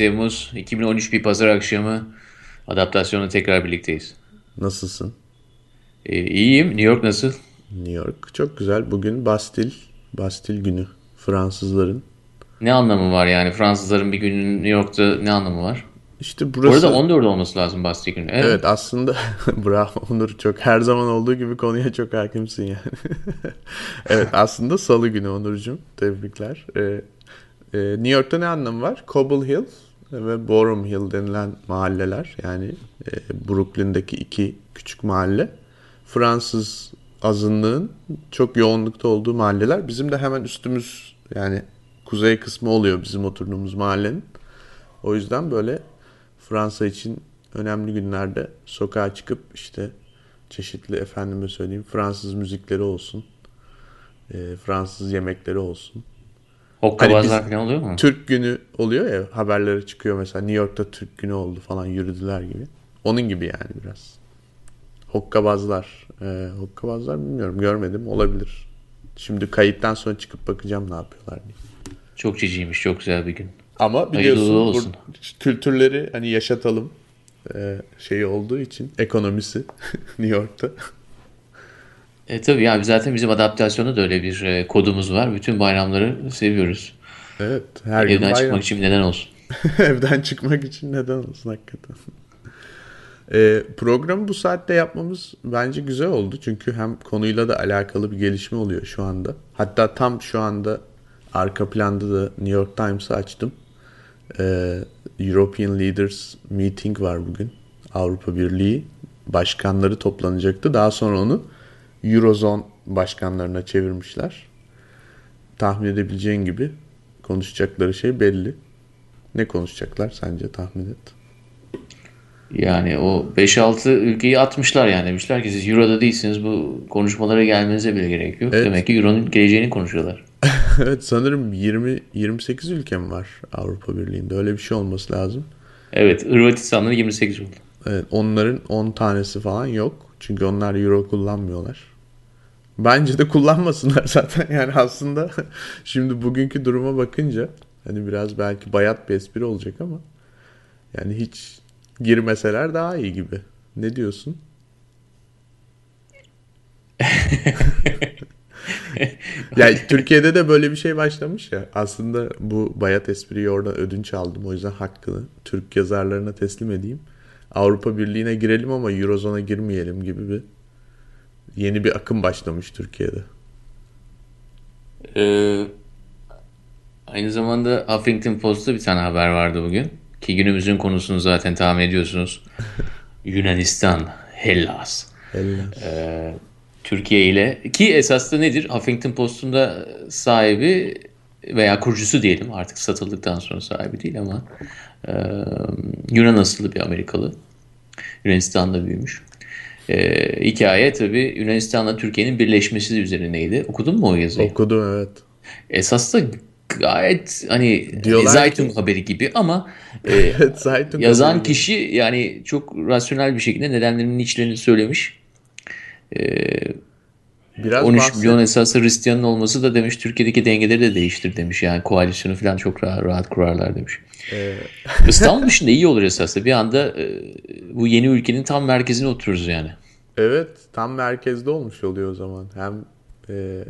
Temmuz 2013 bir pazar akşamı adaptasyonla tekrar birlikteyiz. Nasılsın? Ee, iyiyim. New York nasıl? New York çok güzel. Bugün Bastil, Bastil günü. Fransızların. Ne anlamı var yani Fransızların bir günün New York'ta ne anlamı var? İşte burası... Orada 14 olması lazım Bastil günü. Evet, evet aslında bravo Onur çok her zaman olduğu gibi konuya çok hakimsin yani. evet aslında salı günü Onurcuğum. Tebrikler. Ee, e, New York'ta ne anlamı var? Cobble Hill ve Borum Hill denilen mahalleler yani e, Brooklyn'deki iki küçük mahalle Fransız azınlığın çok yoğunlukta olduğu mahalleler. Bizim de hemen üstümüz yani kuzey kısmı oluyor bizim oturduğumuz mahallenin. O yüzden böyle Fransa için önemli günlerde sokağa çıkıp işte çeşitli efendime söyleyeyim Fransız müzikleri olsun, e, Fransız yemekleri olsun. Hokkabazlar hani falan oluyor mu? Türk günü oluyor ya haberleri çıkıyor mesela New York'ta Türk günü oldu falan yürüdüler gibi. Onun gibi yani biraz. Hokkabazlar. Ee, hokkabazlar bilmiyorum görmedim olabilir. Şimdi kayıttan sonra çıkıp bakacağım ne yapıyorlar diye. Çok ciciymiş çok güzel bir gün. Ama biliyorsun olsun. kültürleri hani yaşatalım ee, şeyi olduğu için ekonomisi New York'ta. E tabii yani zaten bizim adaptasyonda da öyle bir e, kodumuz var. Bütün bayramları seviyoruz. Evet. Her Evden gün çıkmak için neden olsun. Evden çıkmak için neden olsun hakikaten. E, programı bu saatte yapmamız bence güzel oldu. Çünkü hem konuyla da alakalı bir gelişme oluyor şu anda. Hatta tam şu anda arka planda da New York Times'ı açtım. E, European Leaders Meeting var bugün. Avrupa Birliği başkanları toplanacaktı. Daha sonra onu Eurozone başkanlarına çevirmişler. Tahmin edebileceğin gibi konuşacakları şey belli. Ne konuşacaklar sence tahmin et. Yani o 5-6 ülkeyi atmışlar yani demişler ki siz Euro'da değilsiniz bu konuşmalara gelmenize bile gerek yok. Evet. Demek ki Euro'nun geleceğini konuşuyorlar. evet sanırım 20 28 ülkem var Avrupa Birliği'nde. Öyle bir şey olması lazım. Evet Hırvatistan'da 28 oldu. Evet onların 10 tanesi falan yok. Çünkü onlar Euro kullanmıyorlar. Bence de kullanmasınlar zaten. Yani aslında şimdi bugünkü duruma bakınca hani biraz belki bayat bir espri olacak ama yani hiç girmeseler daha iyi gibi. Ne diyorsun? yani Türkiye'de de böyle bir şey başlamış ya. Aslında bu bayat espriyi oradan ödünç aldım. O yüzden hakkını Türk yazarlarına teslim edeyim. Avrupa Birliği'ne girelim ama Eurozone'a girmeyelim gibi bir yeni bir akım başlamış Türkiye'de. Ee, aynı zamanda Huffington Post'ta bir tane haber vardı bugün. Ki günümüzün konusunu zaten tahmin ediyorsunuz. Yunanistan, Hellas. Hellas. Ee, Türkiye ile ki esasında nedir? Huffington Post'un da sahibi veya kurucusu diyelim artık satıldıktan sonra sahibi değil ama Yunan asıllı bir Amerikalı. Yunanistan'da büyümüş. E, hikaye tabii Yunanistan'la Türkiye'nin birleşmesi üzerineydi. Okudun mu o yazıyı? Okudum evet. Esas da gayet hani Zaytun ki... haberi gibi ama e, yazan kişi yani çok rasyonel bir şekilde nedenlerinin içlerini söylemiş. E, Biraz 13 bahset. milyon esaslı Hristiyanın olması da demiş Türkiye'deki dengeleri de değiştir demiş. Yani koalisyonu falan çok rahat, rahat kurarlar demiş. Ee... İstanbul dışında iyi olur esasında. Bir anda e, bu yeni ülkenin tam merkezine otururuz yani. Evet tam merkezde olmuş oluyor o zaman. Hem e,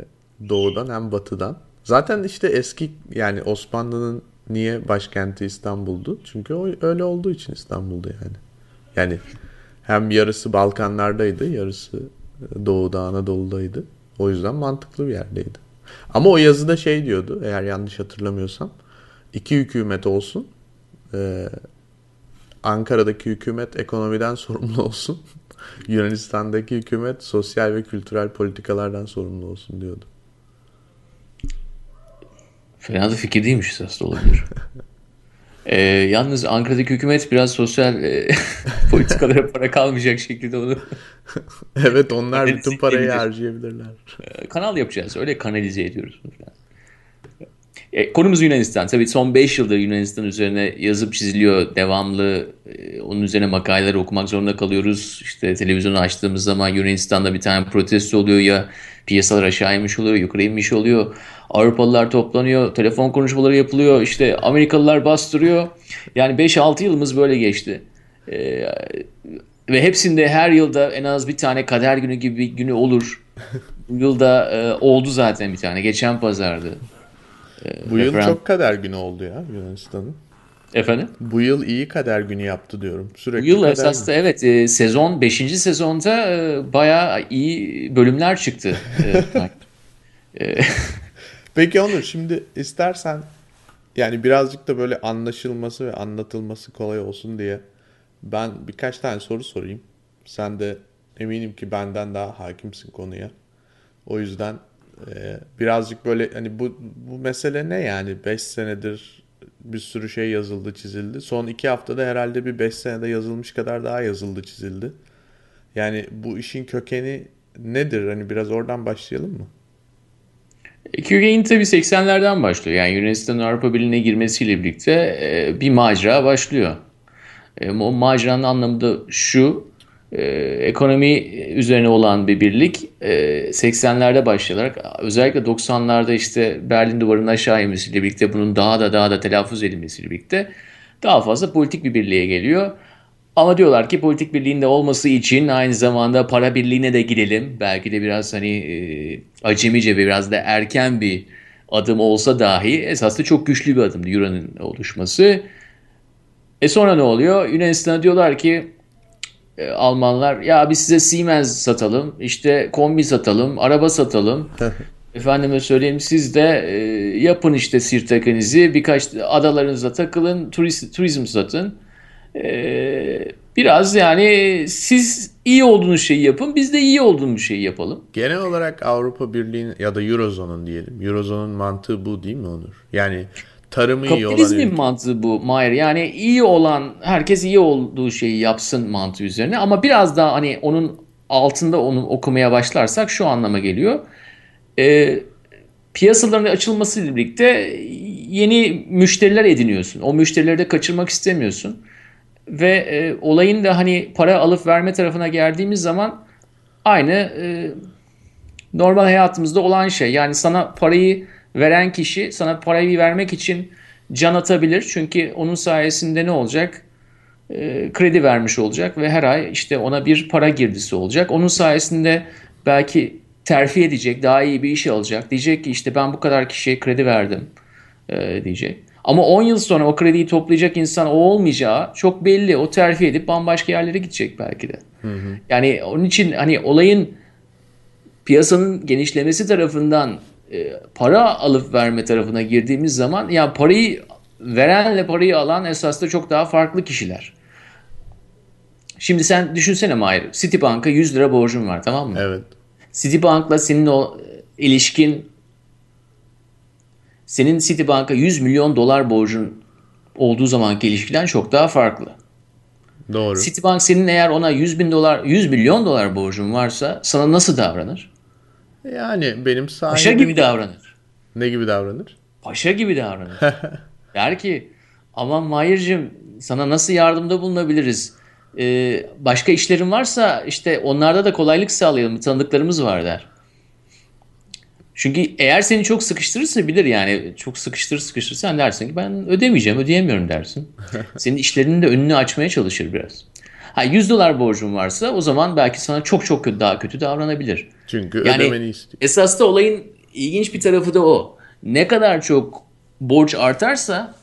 doğudan hem batıdan. Zaten işte eski yani Osmanlı'nın niye başkenti İstanbul'du? Çünkü o öyle olduğu için İstanbul'du yani. Yani hem yarısı Balkanlardaydı, yarısı Doğu'da, Anadolu'daydı. O yüzden mantıklı bir yerdeydi. Ama o yazıda şey diyordu, eğer yanlış hatırlamıyorsam. iki hükümet olsun. Ee, Ankara'daki hükümet ekonomiden sorumlu olsun. Yunanistan'daki hükümet sosyal ve kültürel politikalardan sorumlu olsun diyordu. Fena da fikir değilmiş aslında olabilir. ee, yalnız Ankara'daki hükümet biraz sosyal e, politikalara para kalmayacak şekilde onu... evet onlar bütün parayı harcayabilirler. Ee, kanal yapacağız. Öyle kanalize ediyoruz. Falan. E, konumuz Yunanistan. Tabii son 5 yıldır Yunanistan üzerine yazıp çiziliyor. Devamlı e, onun üzerine makaleler okumak zorunda kalıyoruz. İşte televizyonu açtığımız zaman Yunanistan'da bir tane protesto oluyor ya Piyasalar aşağı inmiş oluyor, yukarı inmiş oluyor. Avrupalılar toplanıyor, telefon konuşmaları yapılıyor, işte Amerikalılar bastırıyor. Yani 5-6 yılımız böyle geçti. Ee, ve hepsinde her yılda en az bir tane kader günü gibi bir günü olur. Bu yılda e, oldu zaten bir tane. Geçen pazardı. Bu yıl referan... çok kader günü oldu ya Yunanistan'ın. Efendim? Bu yıl iyi kader günü yaptı diyorum. Sürekli Bu yıl esasında evet e, sezon 5. sezonda e, bayağı iyi bölümler çıktı. e, e Peki Onur şimdi istersen yani birazcık da böyle anlaşılması ve anlatılması kolay olsun diye ben birkaç tane soru sorayım. Sen de eminim ki benden daha hakimsin konuya. O yüzden e, birazcık böyle hani bu bu mesele ne yani 5 senedir bir sürü şey yazıldı çizildi. Son 2 haftada herhalde bir 5 senede yazılmış kadar daha yazıldı çizildi. Yani bu işin kökeni nedir? Hani biraz oradan başlayalım mı? QG'in tabii 80'lerden başlıyor. Yani Yunanistan'ın Avrupa Birliği'ne girmesiyle birlikte e, bir macera başlıyor. E, o maceranın anlamı da şu, e, ekonomi üzerine olan bir birlik e, 80'lerde başlayarak özellikle 90'larda işte Berlin duvarının aşağı inmesiyle birlikte bunun daha da daha da telaffuz edilmesiyle birlikte daha fazla politik bir birliğe geliyor. Ama diyorlar ki politik birliğinde olması için aynı zamanda para birliğine de girelim. Belki de biraz hani e, acemice ve biraz da erken bir adım olsa dahi esasında çok güçlü bir adımdı Euro'nun oluşması. E sonra ne oluyor? Yunanistan'a diyorlar ki e, Almanlar ya biz size Siemens satalım, işte kombi satalım, araba satalım. Efendime söyleyeyim siz de e, yapın işte Sirtakenizi birkaç adalarınıza takılın, turist, turizm satın. E, biraz yani siz iyi olduğunuz şeyi yapın, biz de iyi olduğumuz şeyi yapalım. Genel olarak Avrupa Birliği'nin ya da Eurozone'un diyelim. Eurozone'un mantığı bu değil mi Onur? Yani tarımı iyi olan Kapitalizmin mantığı bu Mayer. Yani iyi olan herkes iyi olduğu şeyi yapsın mantığı üzerine ama biraz daha hani onun altında onu okumaya başlarsak şu anlama geliyor. E, piyasaların açılmasıyla birlikte yeni müşteriler ediniyorsun. O müşterileri de kaçırmak istemiyorsun. Ve e, olayın da hani para alıp verme tarafına geldiğimiz zaman aynı e, normal hayatımızda olan şey. Yani sana parayı veren kişi sana parayı vermek için can atabilir. Çünkü onun sayesinde ne olacak? E, kredi vermiş olacak ve her ay işte ona bir para girdisi olacak. Onun sayesinde belki terfi edecek, daha iyi bir iş alacak. Diyecek ki işte ben bu kadar kişiye kredi verdim e, diyecek. Ama 10 yıl sonra o krediyi toplayacak insan o olmayacağı çok belli. O terfi edip bambaşka yerlere gidecek belki de. Hı hı. Yani onun için hani olayın piyasanın genişlemesi tarafından e, para alıp verme tarafına girdiğimiz zaman ya yani parayı verenle parayı alan esasında çok daha farklı kişiler. Şimdi sen düşünsene Mahir. Citibank'a 100 lira borcun var tamam mı? Evet. Citibank'la senin o e, ilişkin senin Citibank'a 100 milyon dolar borcun olduğu zamanki ilişkiden çok daha farklı. Doğru. Citibank senin eğer ona 100 bin dolar, 100 milyon dolar borcun varsa sana nasıl davranır? Yani benim sahibim... Paşa gibi davranır. Ne gibi davranır? Paşa gibi davranır. Der ki aman Mahir'cim sana nasıl yardımda bulunabiliriz? Ee, başka işlerin varsa işte onlarda da kolaylık sağlayalım. Tanıdıklarımız var der. Çünkü eğer seni çok sıkıştırırsa bilir yani çok sıkıştır sıkıştır sen dersin ki ben ödemeyeceğim ödeyemiyorum dersin. Senin işlerinin de önünü açmaya çalışır biraz. Ha 100 dolar borcun varsa o zaman belki sana çok çok kötü, daha kötü davranabilir. Çünkü yani, ödemeni istiyor. Esas da olayın ilginç bir tarafı da o. Ne kadar çok borç artarsa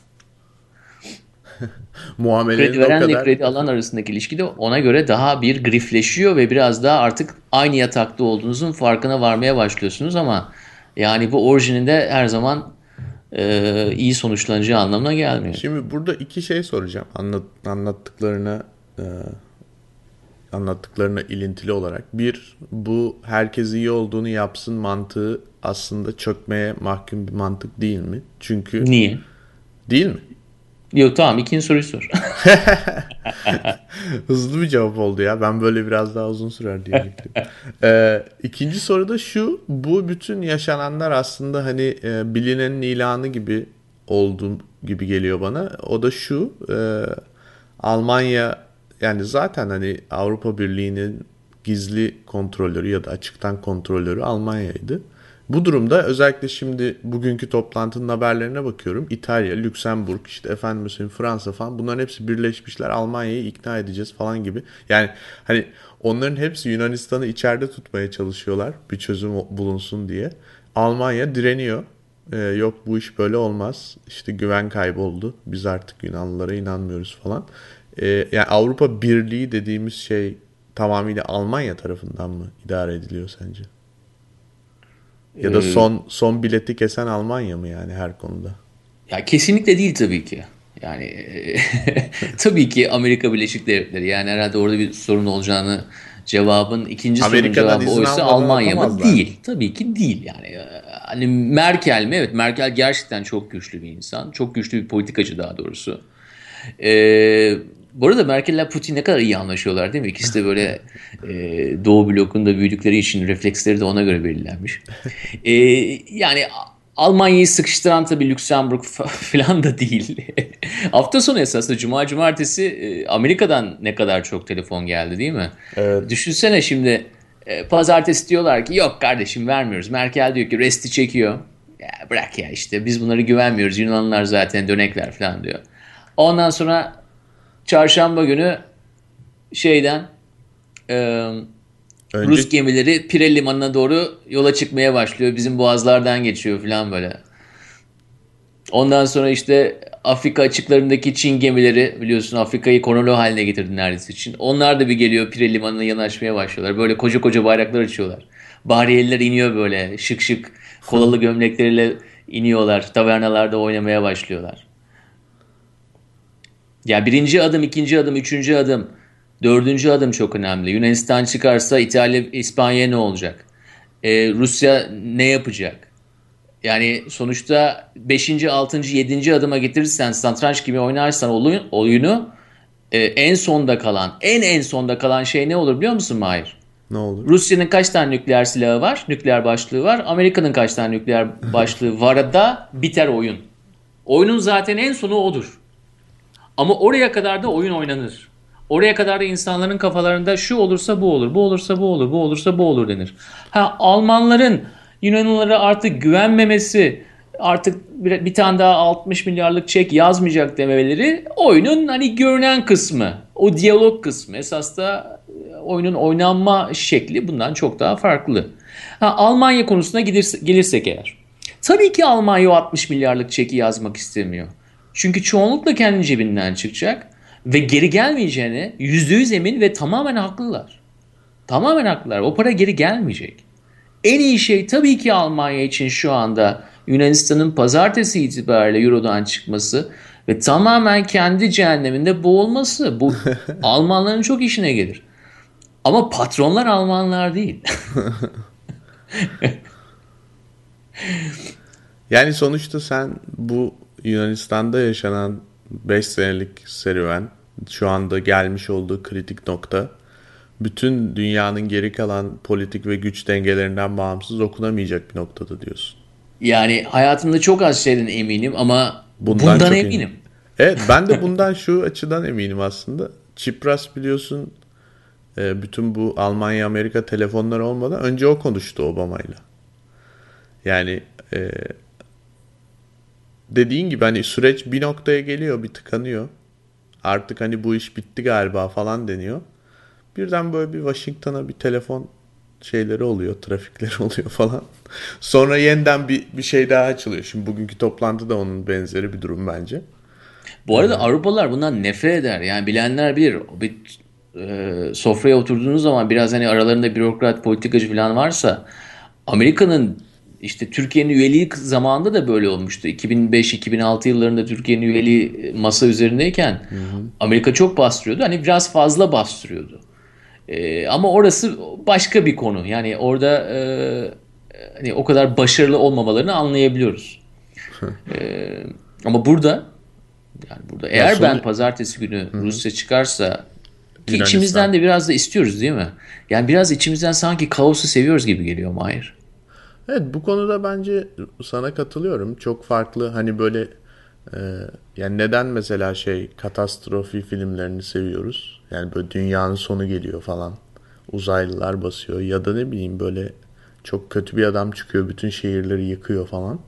kredi verenle kadar... kredi alan arasındaki ilişki de ona göre daha bir grifleşiyor ve biraz daha artık aynı yatakta olduğunuzun farkına varmaya başlıyorsunuz ama yani bu orijininde her zaman e, iyi sonuçlanacağı anlamına gelmiyor. Şimdi burada iki şey soracağım anlat, anlattıklarına e, anlattıklarına ilintili olarak. Bir, bu herkes iyi olduğunu yapsın mantığı aslında çökmeye mahkum bir mantık değil mi? Çünkü... Niye? Değil mi? Yok tamam ikinci soruyu sor. Hızlı bir cevap oldu ya. Ben böyle biraz daha uzun sürer diye ee, ikinci soru da şu. Bu bütün yaşananlar aslında hani e, bilinenin ilanı gibi oldu gibi geliyor bana. O da şu. E, Almanya yani zaten hani Avrupa Birliği'nin gizli kontrolörü ya da açıktan kontrolörü Almanya'ydı. Bu durumda özellikle şimdi bugünkü toplantının haberlerine bakıyorum. İtalya, Lüksemburg, işte efendim mesela Fransa falan bunların hepsi birleşmişler. Almanya'yı ikna edeceğiz falan gibi. Yani hani onların hepsi Yunanistan'ı içeride tutmaya çalışıyorlar bir çözüm bulunsun diye. Almanya direniyor. Ee, yok bu iş böyle olmaz. İşte güven kayboldu. Biz artık Yunanlılara inanmıyoruz falan. Ee, yani Avrupa Birliği dediğimiz şey tamamıyla Almanya tarafından mı idare ediliyor sence? Ya da ee, son son bileti kesen Almanya mı yani her konuda? Ya kesinlikle değil tabii ki. Yani tabii ki Amerika Birleşik Devletleri yani herhalde orada bir sorun olacağını cevabın ikinci sorunun cevabı oysa Almanya mı? Değil. Tabii ki değil yani. Hani Merkel mi? Evet Merkel gerçekten çok güçlü bir insan. Çok güçlü bir politikacı daha doğrusu. Ee, bu arada Merkel'le Putin ne kadar iyi anlaşıyorlar değil mi? İkisi de böyle e, Doğu blokunda büyüdükleri için refleksleri de ona göre belirlenmiş. E, yani Almanya'yı sıkıştıran tabii Lüksemburg falan da değil. Hafta sonu esasında Cuma Cumartesi e, Amerika'dan ne kadar çok telefon geldi değil mi? Evet. Düşünsene şimdi e, pazartesi diyorlar ki yok kardeşim vermiyoruz. Merkel diyor ki resti çekiyor. Ya bırak ya işte biz bunları güvenmiyoruz. Yunanlılar zaten dönekler falan diyor. Ondan sonra çarşamba günü şeyden e, Önce... Rus gemileri Pire Limanı'na doğru yola çıkmaya başlıyor. Bizim boğazlardan geçiyor falan böyle. Ondan sonra işte Afrika açıklarındaki Çin gemileri biliyorsun Afrika'yı konolo haline getirdi neredeyse Çin. Onlar da bir geliyor Pire Limanı'na yanaşmaya başlıyorlar. Böyle koca koca bayraklar açıyorlar. Bahriyeliler iniyor böyle şık şık kolalı gömlekleriyle iniyorlar. Tavernalarda oynamaya başlıyorlar. Ya birinci adım, ikinci adım, üçüncü adım, dördüncü adım çok önemli. Yunanistan çıkarsa İtalya, İspanya ne olacak? Ee, Rusya ne yapacak? Yani sonuçta 5. 6. 7. adıma getirirsen satranç gibi oynarsan oyun, oyunu e, en sonda kalan, en en sonda kalan şey ne olur biliyor musun Mahir? Ne olur? Rusya'nın kaç tane nükleer silahı var? Nükleer başlığı var. Amerika'nın kaç tane nükleer başlığı var da biter oyun. Oyunun zaten en sonu odur. Ama oraya kadar da oyun oynanır. Oraya kadar da insanların kafalarında şu olursa bu olur, bu olursa bu olur, bu olursa bu olur denir. Ha Almanların Yunanlılara artık güvenmemesi, artık bir, bir tane daha 60 milyarlık çek yazmayacak demeleri oyunun hani görünen kısmı, o diyalog kısmı. Esas da e, oyunun oynanma şekli bundan çok daha farklı. Ha, Almanya konusuna gelirse, gelirsek eğer. Tabii ki Almanya o 60 milyarlık çeki yazmak istemiyor. Çünkü çoğunlukla kendi cebinden çıkacak ve geri gelmeyeceğine yüzde yüz emin ve tamamen haklılar. Tamamen haklılar. O para geri gelmeyecek. En iyi şey tabii ki Almanya için şu anda Yunanistan'ın pazartesi itibariyle Euro'dan çıkması ve tamamen kendi cehenneminde boğulması. Bu Almanların çok işine gelir. Ama patronlar Almanlar değil. yani sonuçta sen bu Yunanistan'da yaşanan 5 senelik serüven şu anda gelmiş olduğu kritik nokta bütün dünyanın geri kalan politik ve güç dengelerinden bağımsız okunamayacak bir noktada diyorsun. Yani hayatımda çok az şeyden eminim ama bundan, bundan eminim. eminim. Evet ben de bundan şu açıdan eminim aslında. Çipras biliyorsun e, bütün bu Almanya Amerika telefonları olmadan önce o konuştu Obama'yla. Yani e, dediğin gibi hani süreç bir noktaya geliyor, bir tıkanıyor. Artık hani bu iş bitti galiba falan deniyor. Birden böyle bir Washington'a bir telefon şeyleri oluyor, trafikleri oluyor falan. Sonra yeniden bir, bir şey daha açılıyor. Şimdi bugünkü toplantı da onun benzeri bir durum bence. Bu arada ee, Avrupalılar bundan nefret eder. Yani bilenler bilir. Bir e, sofraya oturduğunuz zaman biraz hani aralarında bürokrat, politikacı falan varsa Amerika'nın işte Türkiye'nin üyeliği zamanında da böyle olmuştu. 2005-2006 yıllarında Türkiye'nin üyeliği masa üzerindeyken hı hı. Amerika çok bastırıyordu. Hani biraz fazla bastırıyordu. Ee, ama orası başka bir konu. Yani orada e, hani o kadar başarılı olmamalarını anlayabiliyoruz. ee, ama burada yani burada eğer sonra, ben pazartesi günü hı. Rusya çıkarsa ki içimizden de biraz da istiyoruz değil mi? Yani biraz içimizden sanki kaosu seviyoruz gibi geliyor Mahir. Evet bu konuda bence sana katılıyorum. Çok farklı hani böyle e, yani neden mesela şey katastrofi filmlerini seviyoruz? Yani böyle dünyanın sonu geliyor falan. uzaylılar basıyor ya da ne bileyim böyle çok kötü bir adam çıkıyor bütün şehirleri yıkıyor falan.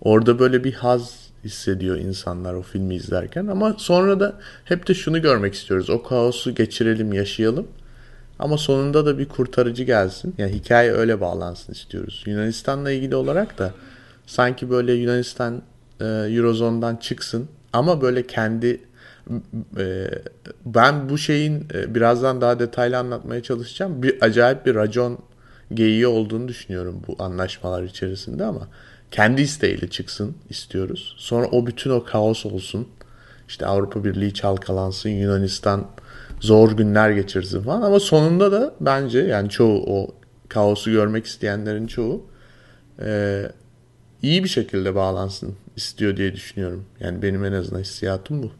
Orada böyle bir haz hissediyor insanlar o filmi izlerken ama sonra da hep de şunu görmek istiyoruz. O kaosu geçirelim, yaşayalım. Ama sonunda da bir kurtarıcı gelsin. Yani hikaye öyle bağlansın istiyoruz. Yunanistan'la ilgili olarak da sanki böyle Yunanistan e, Eurozone'dan çıksın ama böyle kendi e, ben bu şeyin e, birazdan daha detaylı anlatmaya çalışacağım. Bir acayip bir racon geyiği olduğunu düşünüyorum bu anlaşmalar içerisinde ama kendi isteğiyle çıksın istiyoruz. Sonra o bütün o kaos olsun. İşte Avrupa Birliği çalkalansın, Yunanistan zor günler geçirsin falan ama sonunda da bence yani çoğu o kaosu görmek isteyenlerin çoğu e, iyi bir şekilde bağlansın istiyor diye düşünüyorum. Yani benim en azından hissiyatım bu.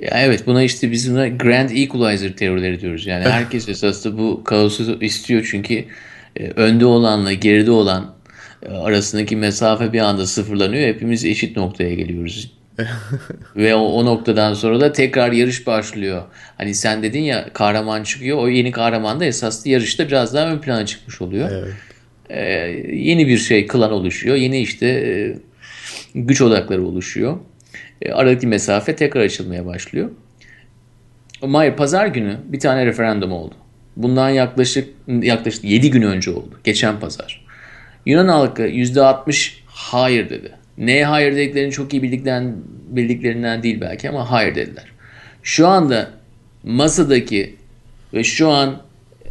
Ya evet buna işte bizim de Grand Equalizer teorileri diyoruz. Yani herkes esasında bu kaosu istiyor çünkü e, önde olanla geride olan e, arasındaki mesafe bir anda sıfırlanıyor. Hepimiz eşit noktaya geliyoruz. Ve o, o noktadan sonra da tekrar yarış başlıyor. Hani sen dedin ya kahraman çıkıyor. O yeni kahraman da esaslı yarışta biraz daha ön plana çıkmış oluyor. Evet. Ee, yeni bir şey klan oluşuyor. Yeni işte e, güç odakları oluşuyor. E, aradaki mesafe tekrar açılmaya başlıyor. Hayır pazar günü bir tane referandum oldu. Bundan yaklaşık yaklaşık 7 gün önce oldu. Geçen pazar. Yunan halkı %60 hayır dedi. Neye hayır dediklerini çok iyi bildikten, bildiklerinden değil belki ama hayır dediler. Şu anda masadaki ve şu an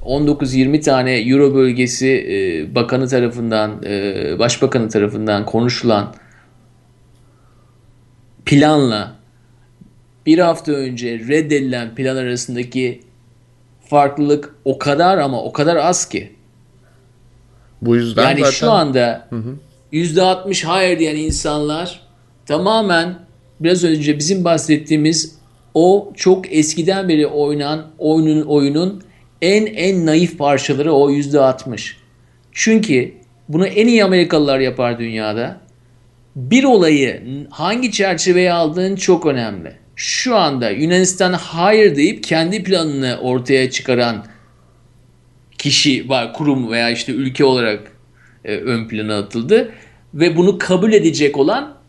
19-20 tane Euro bölgesi e, bakanı tarafından, e, başbakanı tarafından konuşulan planla bir hafta önce reddedilen plan arasındaki farklılık o kadar ama o kadar az ki. Bu yüzden yani zaten... şu anda yüzde %60 hayır diyen insanlar tamamen biraz önce bizim bahsettiğimiz o çok eskiden beri oynanan oyunun oyunun en en naif parçaları o yüzde 60. Çünkü bunu en iyi Amerikalılar yapar dünyada. Bir olayı hangi çerçeveye aldığın çok önemli. Şu anda Yunanistan hayır deyip kendi planını ortaya çıkaran kişi var, kurum veya işte ülke olarak e, ön plana atıldı ve bunu kabul edecek olan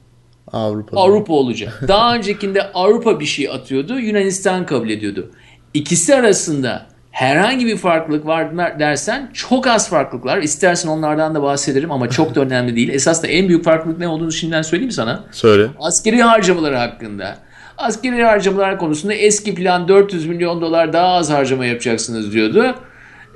Avrupa Avrupa olacak. Daha öncekinde Avrupa bir şey atıyordu, Yunanistan kabul ediyordu. İkisi arasında herhangi bir farklılık var dersen çok az farklılıklar. İstersen onlardan da bahsederim ama çok da önemli değil. Esas da en büyük farklılık ne olduğunu şimdiden söyleyeyim sana. Söyle. Askeri harcamaları hakkında. Askeri harcamalar konusunda eski plan 400 milyon dolar daha az harcama yapacaksınız diyordu.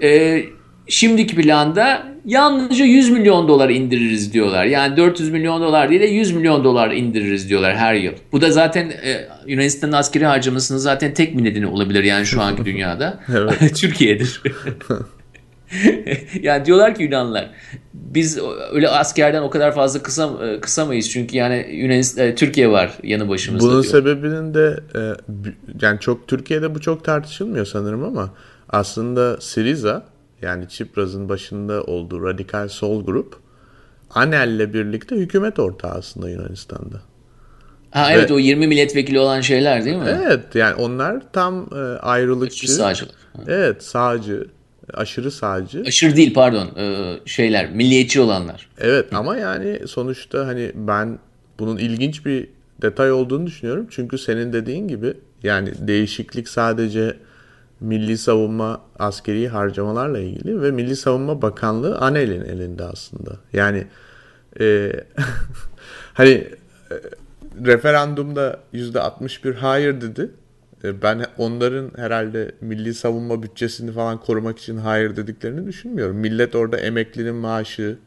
Ee, şimdiki planda yalnızca 100 milyon dolar indiririz diyorlar. Yani 400 milyon dolar değil de 100 milyon dolar indiririz diyorlar her yıl. Bu da zaten e, Yunanistan'ın askeri harcamasının zaten tek bir nedeni olabilir yani şu anki dünyada. Türkiye'dir. yani diyorlar ki Yunanlılar biz öyle askerden o kadar fazla kısa e, kısamayız çünkü yani Yunanistan e, Türkiye var yanı başımızda. Bunun diyor. sebebinin de e, yani çok Türkiye'de bu çok tartışılmıyor sanırım ama aslında Siriza yani Çipraz'ın başında olduğu radikal sol grup Anel'le birlikte hükümet ortağı aslında Yunanistan'da. Ha evet Ve, o 20 milletvekili olan şeyler değil mi? Evet yani onlar tam e, ayrılıkçı. Aşırı sağcılar. Evet sağcı, aşırı sağcı. Aşırı değil pardon e, şeyler milliyetçi olanlar. Evet ama yani sonuçta hani ben bunun ilginç bir detay olduğunu düşünüyorum. Çünkü senin dediğin gibi yani değişiklik sadece milli savunma askeri harcamalarla ilgili ve Milli Savunma Bakanlığı ANEL'in elinde aslında. Yani e, hani e, referandumda %61 hayır dedi. E, ben onların herhalde milli savunma bütçesini falan korumak için hayır dediklerini düşünmüyorum. Millet orada emeklinin maaşı,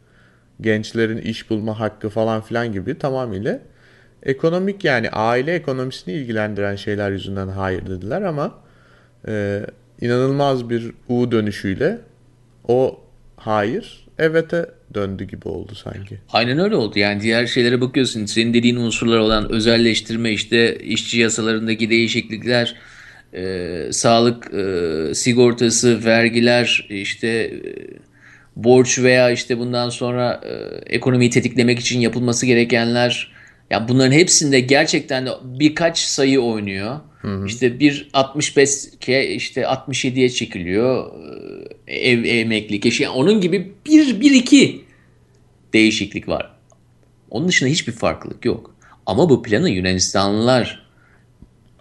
gençlerin iş bulma hakkı falan filan gibi tamamıyla ekonomik yani aile ekonomisini ilgilendiren şeyler yüzünden hayır dediler ama e, inanılmaz bir U dönüşüyle o hayır evet'e döndü gibi oldu sanki. Aynen öyle oldu. Yani diğer şeylere bakıyorsun. Senin dediğin unsurlar olan özelleştirme, işte işçi yasalarındaki değişiklikler, e, sağlık e, sigortası, vergiler, işte e, borç veya işte bundan sonra e, ekonomiyi tetiklemek için yapılması gerekenler. Ya bunların hepsinde gerçekten de birkaç sayı oynuyor Hı hı. İşte bir 65 işte 67'ye çekiliyor. Ev emeklilik eşi. Yani onun gibi bir, bir iki değişiklik var. Onun dışında hiçbir farklılık yok. Ama bu planı Yunanistanlılar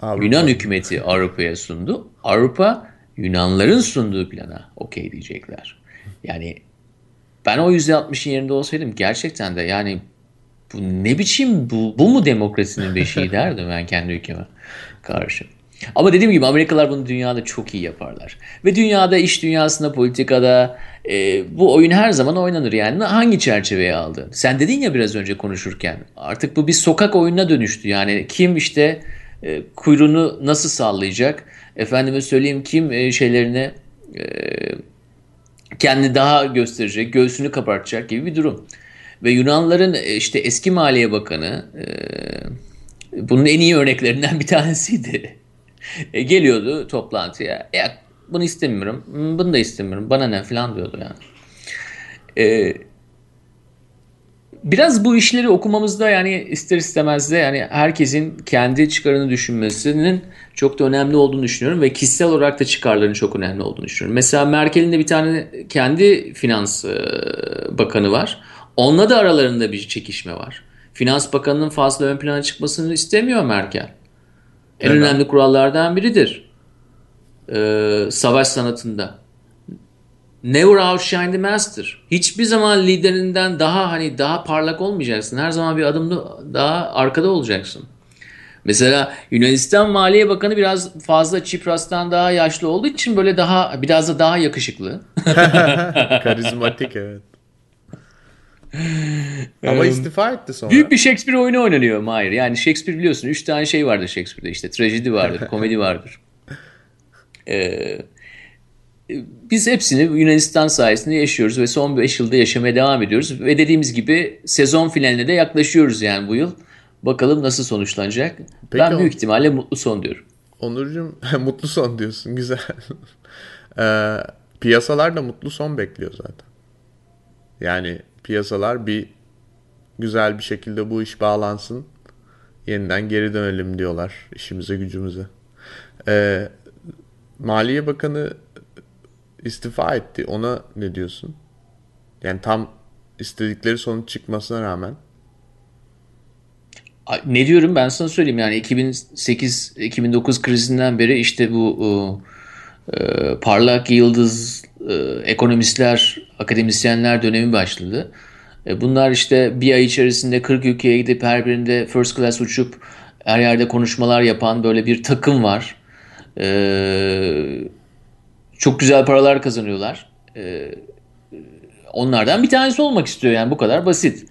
Avrupa. Yunan hükümeti Avrupa'ya sundu. Avrupa Yunanların sunduğu plana okey diyecekler. Yani ben o %60'ın yerinde olsaydım gerçekten de yani bu ne biçim bu, bu mu demokrasinin beşiği derdim ben kendi ülkeme karşı. Ama dediğim gibi Amerikalılar bunu dünyada çok iyi yaparlar. Ve dünyada iş dünyasında, politikada e, bu oyun her zaman oynanır. Yani hangi çerçeveye aldı? Sen dedin ya biraz önce konuşurken artık bu bir sokak oyununa dönüştü. Yani kim işte e, kuyruğunu nasıl sallayacak? Efendime söyleyeyim kim e, şeylerini e, kendini daha gösterecek, göğsünü kabartacak gibi bir durum. Ve Yunanların e, işte eski Maliye Bakanı e, bunun en iyi örneklerinden bir tanesiydi. E, geliyordu toplantıya. Ya bunu istemiyorum, bunu da istemiyorum, bana ne falan diyordu yani. E, biraz bu işleri okumamızda yani ister istemez de yani herkesin kendi çıkarını düşünmesinin çok da önemli olduğunu düşünüyorum ve kişisel olarak da çıkarlarının çok önemli olduğunu düşünüyorum. Mesela Merkel'in de bir tane kendi finans e, bakanı var. Onunla da aralarında bir çekişme var. Finans bakanının fazla ön plana çıkmasını istemiyor Merkel. En Neden? önemli kurallardan biridir. Ee, savaş sanatında. Never outshine the master. Hiçbir zaman liderinden daha hani daha parlak olmayacaksın. Her zaman bir adım daha arkada olacaksın. Mesela Yunanistan Maliye Bakanı biraz fazla Çipras'tan daha yaşlı olduğu için böyle daha biraz da daha yakışıklı. Karizmatik evet. Ama istifa etti sonra. Büyük bir Shakespeare oyunu oynanıyor Mahir. Yani Shakespeare biliyorsun. Üç tane şey vardır Shakespeare'de işte. Trajedi vardır, komedi vardır. Ee, biz hepsini Yunanistan sayesinde yaşıyoruz ve son 5 yılda yaşamaya devam ediyoruz. Ve dediğimiz gibi sezon finaline de yaklaşıyoruz yani bu yıl. Bakalım nasıl sonuçlanacak. Peki ben büyük ihtimalle mutlu son diyorum. Onurcuğum mutlu son diyorsun güzel. ee, piyasalar da mutlu son bekliyor zaten. Yani piyasalar bir güzel bir şekilde bu iş bağlansın. Yeniden geri dönelim diyorlar işimize gücümüze. Ee, Maliye Bakanı istifa etti. Ona ne diyorsun? Yani tam istedikleri sonuç çıkmasına rağmen. Ne diyorum ben sana söyleyeyim yani 2008-2009 krizinden beri işte bu e, parlak yıldız e, ekonomistler, akademisyenler dönemi başladı. E, bunlar işte bir ay içerisinde 40 ülkeye gidip her birinde first class uçup her yerde konuşmalar yapan böyle bir takım var. E, çok güzel paralar kazanıyorlar. Onlardan bir tanesi olmak istiyor yani bu kadar basit.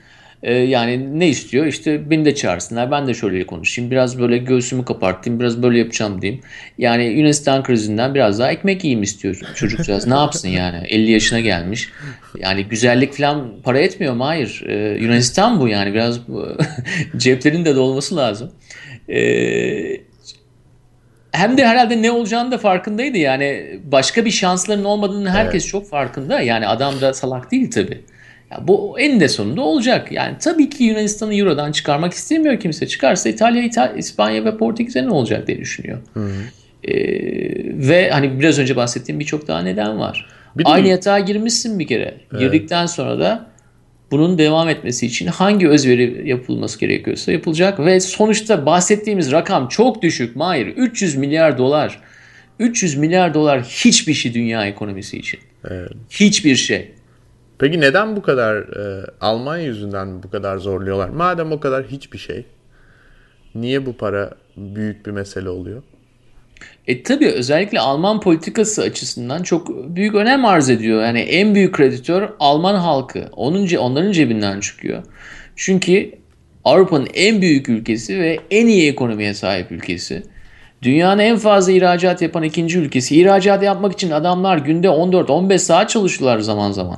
Ee, yani ne istiyor? İşte beni de çağırsınlar. Ben de şöyle konuşayım. Biraz böyle göğsümü kapartayım. Biraz böyle yapacağım diyeyim. Yani Yunanistan krizinden biraz daha ekmek yiyeyim istiyor çocukcağız. ne yapsın yani? 50 yaşına gelmiş. Yani güzellik falan para etmiyor mu? Hayır. Ee, Yunanistan bu yani. Biraz ceplerin de dolması lazım. Ee, hem de herhalde ne olacağını da farkındaydı. Yani başka bir şansların olmadığını herkes evet. çok farkında. Yani adam da salak değil tabii. Ya bu en de sonunda olacak. Yani tabii ki Yunanistan'ı Euro'dan çıkarmak istemiyor kimse. Çıkarsa İtalya, İtalya İspanya ve Portekiz'e ne olacak diye düşünüyor. Hı Ee, ve hani biraz önce bahsettiğim birçok daha neden var. Bir Aynı yatağa girmişsin bir kere. Evet. Girdikten sonra da bunun devam etmesi için hangi özveri yapılması gerekiyorsa yapılacak ve sonuçta bahsettiğimiz rakam çok düşük. Mahir 300 milyar dolar. 300 milyar dolar hiçbir şey dünya ekonomisi için. Evet. Hiçbir şey. Peki neden bu kadar e, Almanya yüzünden bu kadar zorluyorlar? Madem o kadar hiçbir şey, niye bu para büyük bir mesele oluyor? E tabii özellikle Alman politikası açısından çok büyük önem arz ediyor. Yani en büyük kreditör Alman halkı. Onun onların cebinden çıkıyor. Çünkü Avrupa'nın en büyük ülkesi ve en iyi ekonomiye sahip ülkesi. Dünyanın en fazla ihracat yapan ikinci ülkesi. İhracat yapmak için adamlar günde 14-15 saat çalışıyorlar zaman zaman.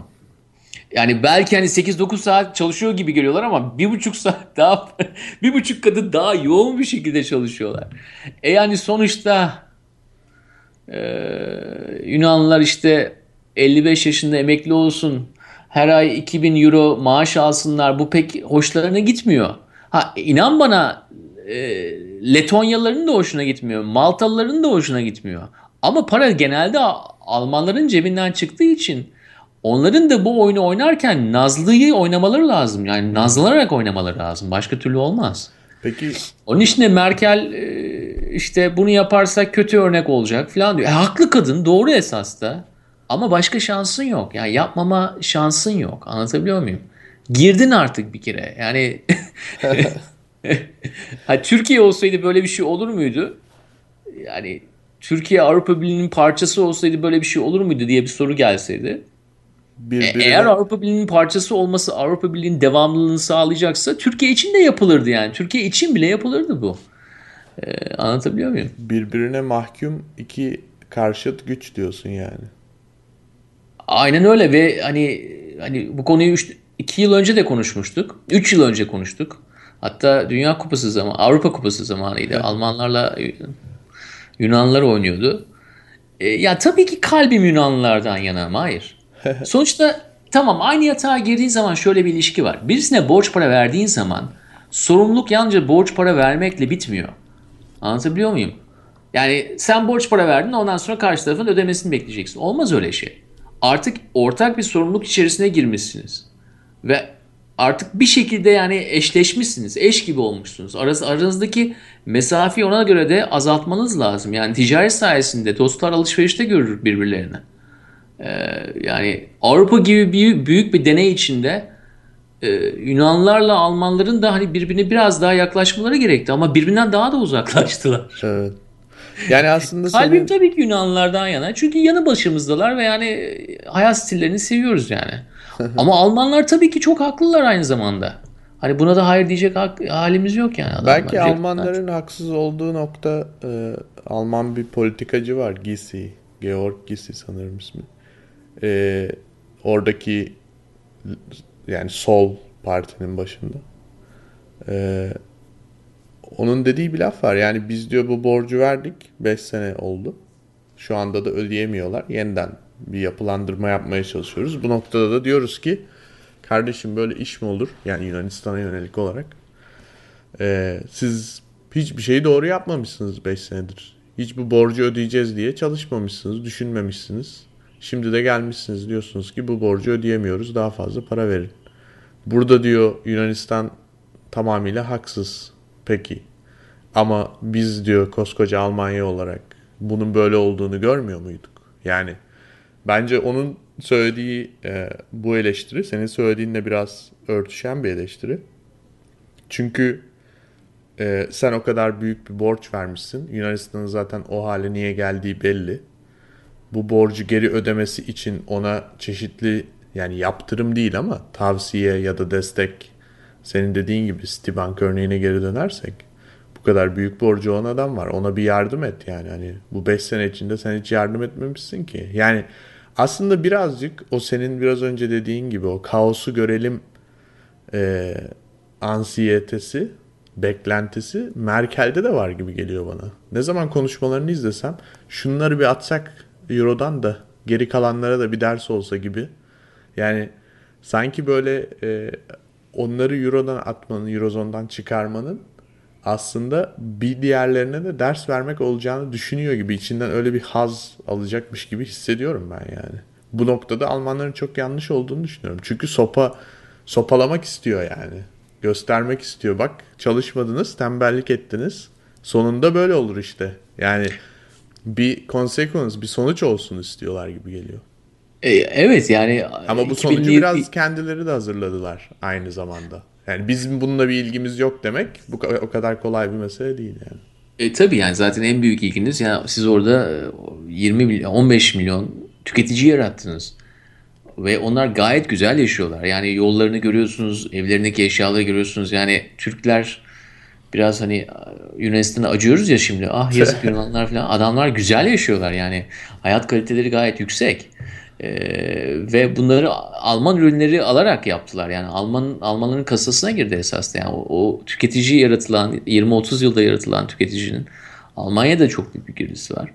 Yani belki hani 8-9 saat çalışıyor gibi geliyorlar ama bir buçuk saat daha bir buçuk katı daha yoğun bir şekilde çalışıyorlar. E yani sonuçta e, Yunanlılar işte 55 yaşında emekli olsun her ay 2000 euro maaş alsınlar bu pek hoşlarına gitmiyor. Ha inan bana e, Letonyalıların da hoşuna gitmiyor. Maltalıların da hoşuna gitmiyor. Ama para genelde Almanların cebinden çıktığı için onların da bu oyunu oynarken Nazlı'yı oynamaları lazım. Yani nazlanarak oynamaları lazım. Başka türlü olmaz. Peki. Onun için de Merkel e, işte bunu yaparsak kötü örnek olacak falan diyor. E, haklı kadın doğru esas da. Ama başka şansın yok. Yani yapmama şansın yok. Anlatabiliyor muyum? Girdin artık bir kere. Yani ha, Türkiye olsaydı böyle bir şey olur muydu? Yani Türkiye Avrupa Birliği'nin parçası olsaydı böyle bir şey olur muydu diye bir soru gelseydi. Birbirine... Eğer Avrupa Birliği'nin parçası olması Avrupa Birliği'nin devamlılığını sağlayacaksa Türkiye için de yapılırdı yani. Türkiye için bile yapılırdı bu. Ee, anlatabiliyor muyum? Birbirine mahkum iki karşıt güç diyorsun yani. Aynen öyle ve hani hani bu konuyu 2 yıl önce de konuşmuştuk. 3 yıl önce konuştuk. Hatta Dünya Kupası zaman, Avrupa Kupası zamanıydı. Evet. Almanlarla Yunanlılar oynuyordu. E, ya tabii ki kalbim Yunanlılardan yana ama hayır. Sonuçta tamam aynı yatağa girdiğin zaman şöyle bir ilişki var. Birisine borç para verdiğin zaman sorumluluk yalnızca borç para vermekle bitmiyor. Anlatabiliyor muyum? Yani sen borç para verdin ondan sonra karşı tarafın ödemesini bekleyeceksin. Olmaz öyle şey. Artık ortak bir sorumluluk içerisine girmişsiniz. Ve artık bir şekilde yani eşleşmişsiniz. Eş gibi olmuşsunuz. Arası, aranızdaki mesafeyi ona göre de azaltmanız lazım. Yani ticaret sayesinde dostlar alışverişte görür birbirlerini. Ee, yani Avrupa gibi bir, büyük bir deney içinde e, Yunanlarla Almanların da hani birbirine biraz daha yaklaşmaları gerekti ama birbirinden daha da uzaklaştılar. Evet. Yani aslında Kalbim senin... tabii ki Yunanlılardan yana. Çünkü yanı başımızdalar ve yani hayat stillerini seviyoruz yani. Ama Almanlar tabii ki çok haklılar aynı zamanda. Hani buna da hayır diyecek halimiz yok yani. Belki Almanların haksız olduğu nokta e, Alman bir politikacı var. Gysi. Georg Gysi sanırım ismi. E, oradaki yani sol partinin başında. E, onun dediği bir laf var. Yani biz diyor bu borcu verdik. 5 sene oldu. Şu anda da ödeyemiyorlar. Yeniden bir yapılandırma yapmaya çalışıyoruz. Bu noktada da diyoruz ki kardeşim böyle iş mi olur? Yani Yunanistan'a yönelik olarak. Ee, siz hiçbir şeyi doğru yapmamışsınız 5 senedir. Hiç bu borcu ödeyeceğiz diye çalışmamışsınız, düşünmemişsiniz. Şimdi de gelmişsiniz diyorsunuz ki bu borcu ödeyemiyoruz daha fazla para verin. Burada diyor Yunanistan tamamıyla haksız. Peki ama biz diyor koskoca Almanya olarak bunun böyle olduğunu görmüyor muyduk? Yani Bence onun söylediği e, bu eleştiri senin söylediğinle biraz örtüşen bir eleştiri. Çünkü e, sen o kadar büyük bir borç vermişsin. Yunanistan'ın zaten o hale niye geldiği belli. Bu borcu geri ödemesi için ona çeşitli yani yaptırım değil ama tavsiye ya da destek senin dediğin gibi Citibank örneğine geri dönersek bu kadar büyük borcu olan adam var. Ona bir yardım et yani. Hani bu 5 sene içinde sen hiç yardım etmemişsin ki. Yani aslında birazcık o senin biraz önce dediğin gibi o kaosu görelim e, ansiyetesi, beklentisi Merkel'de de var gibi geliyor bana. Ne zaman konuşmalarını izlesem şunları bir atsak Euro'dan da geri kalanlara da bir ders olsa gibi. Yani sanki böyle e, onları Euro'dan atmanın, Eurozone'dan çıkarmanın aslında bir diğerlerine de ders vermek olacağını düşünüyor gibi içinden öyle bir haz alacakmış gibi hissediyorum ben yani. Bu noktada Almanların çok yanlış olduğunu düşünüyorum. Çünkü sopa sopalamak istiyor yani. Göstermek istiyor. Bak çalışmadınız, tembellik ettiniz. Sonunda böyle olur işte. Yani bir consequence, bir sonuç olsun istiyorlar gibi geliyor. E, evet yani ama bu sonucu biraz kendileri de hazırladılar aynı zamanda. Yani bizim bununla bir ilgimiz yok demek bu o kadar kolay bir mesele değil yani. E tabii yani zaten en büyük ilginiz ya siz orada 20 milyon 15 milyon tüketici yarattınız. Ve onlar gayet güzel yaşıyorlar. Yani yollarını görüyorsunuz, evlerindeki eşyaları görüyorsunuz. Yani Türkler biraz hani Yunanistan'a acıyoruz ya şimdi. Ah yazık Yunanlar falan. Adamlar güzel yaşıyorlar yani. Hayat kaliteleri gayet yüksek. Ee, ve bunları Alman ürünleri alarak yaptılar. Yani Alman Almanların kasasına girdi esas. Yani o, o tüketici yaratılan 20-30 yılda yaratılan tüketicinin Almanya'da çok büyük bir girdisi var.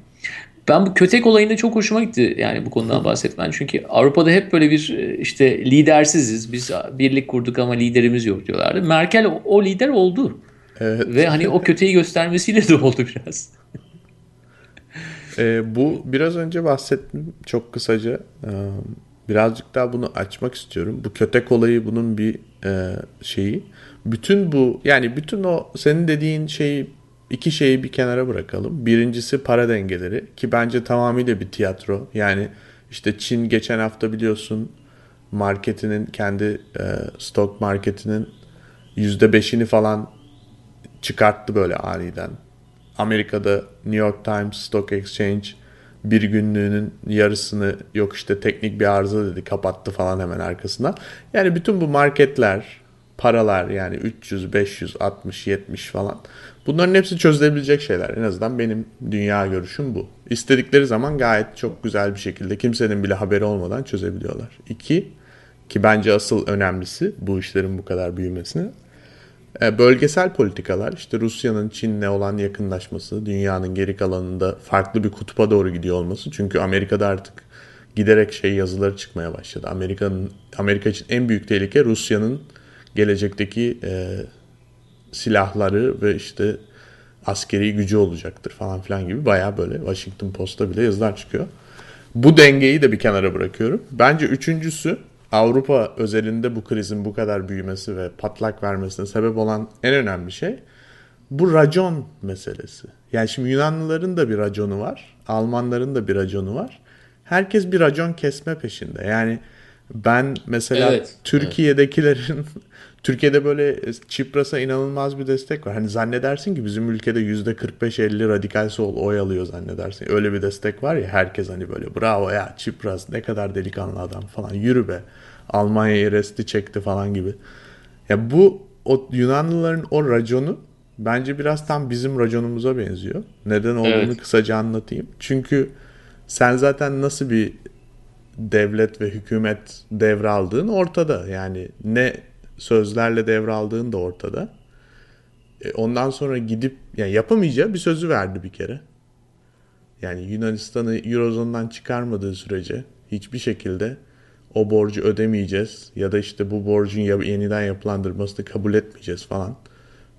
Ben bu kötek olayında çok hoşuma gitti yani bu konudan bahsetmen. Çünkü Avrupa'da hep böyle bir işte lidersiziz. Biz birlik kurduk ama liderimiz yok diyorlardı. Merkel o lider oldu. Evet. Ve hani o köteyi göstermesiyle de oldu biraz. e, bu biraz önce bahsettim çok kısaca. E, birazcık daha bunu açmak istiyorum. Bu kötek olayı bunun bir e, şeyi. Bütün bu yani bütün o senin dediğin şeyi iki şeyi bir kenara bırakalım. Birincisi para dengeleri ki bence tamamıyla bir tiyatro. Yani işte Çin geçen hafta biliyorsun marketinin kendi e, stock marketinin %5'ini falan çıkarttı böyle aniden. Amerika'da New York Times Stock Exchange bir günlüğünün yarısını yok işte teknik bir arıza dedi kapattı falan hemen arkasına. Yani bütün bu marketler, paralar yani 300, 500, 60, 70 falan bunların hepsi çözülebilecek şeyler. En azından benim dünya görüşüm bu. İstedikleri zaman gayet çok güzel bir şekilde kimsenin bile haberi olmadan çözebiliyorlar. İki, ki bence asıl önemlisi bu işlerin bu kadar büyümesine bölgesel politikalar işte Rusya'nın Çin'le olan yakınlaşması, dünyanın geri kalanında farklı bir kutupa doğru gidiyor olması. Çünkü Amerika'da artık giderek şey yazıları çıkmaya başladı. Amerika'nın Amerika için en büyük tehlike Rusya'nın gelecekteki e, silahları ve işte askeri gücü olacaktır falan filan gibi baya böyle Washington Post'ta bile yazılar çıkıyor. Bu dengeyi de bir kenara bırakıyorum. Bence üçüncüsü Avrupa özelinde bu krizin bu kadar büyümesi ve patlak vermesine sebep olan en önemli şey bu racon meselesi. Yani şimdi Yunanlıların da bir raconu var, Almanların da bir raconu var. Herkes bir racon kesme peşinde. Yani ben mesela evet, Türkiye'dekilerin evet. Türkiye'de böyle Çipras'a inanılmaz bir destek var. Hani zannedersin ki bizim ülkede yüzde 45-50 radikal sol oy alıyor zannedersin. Öyle bir destek var ya herkes hani böyle bravo ya Çipras ne kadar delikanlı adam falan yürü be. Almanya'yı resti çekti falan gibi. Ya bu o Yunanlıların o raconu bence biraz tam bizim raconumuza benziyor. Neden olduğunu evet. kısaca anlatayım. Çünkü sen zaten nasıl bir devlet ve hükümet devraldığın ortada. Yani ne sözlerle devraldığın da ortada. E ondan sonra gidip yani yapamayacağı bir sözü verdi bir kere. Yani Yunanistan'ı Eurozone'dan çıkarmadığı sürece hiçbir şekilde o borcu ödemeyeceğiz ya da işte bu borcun yeniden yapılandırmasını kabul etmeyeceğiz falan.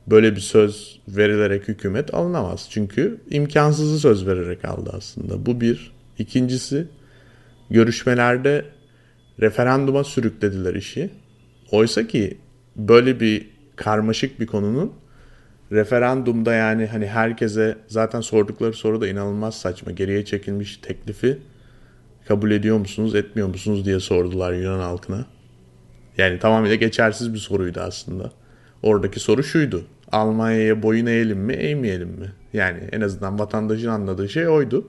Böyle bir söz verilerek hükümet alınamaz. Çünkü imkansızı söz vererek aldı aslında. Bu bir. İkincisi görüşmelerde referanduma sürüklediler işi. Oysa ki böyle bir karmaşık bir konunun referandumda yani hani herkese zaten sordukları soru da inanılmaz saçma. Geriye çekilmiş teklifi kabul ediyor musunuz, etmiyor musunuz diye sordular Yunan halkına. Yani tamamıyla geçersiz bir soruydu aslında. Oradaki soru şuydu. Almanya'ya boyun eğelim mi, eğmeyelim mi? Yani en azından vatandaşın anladığı şey oydu.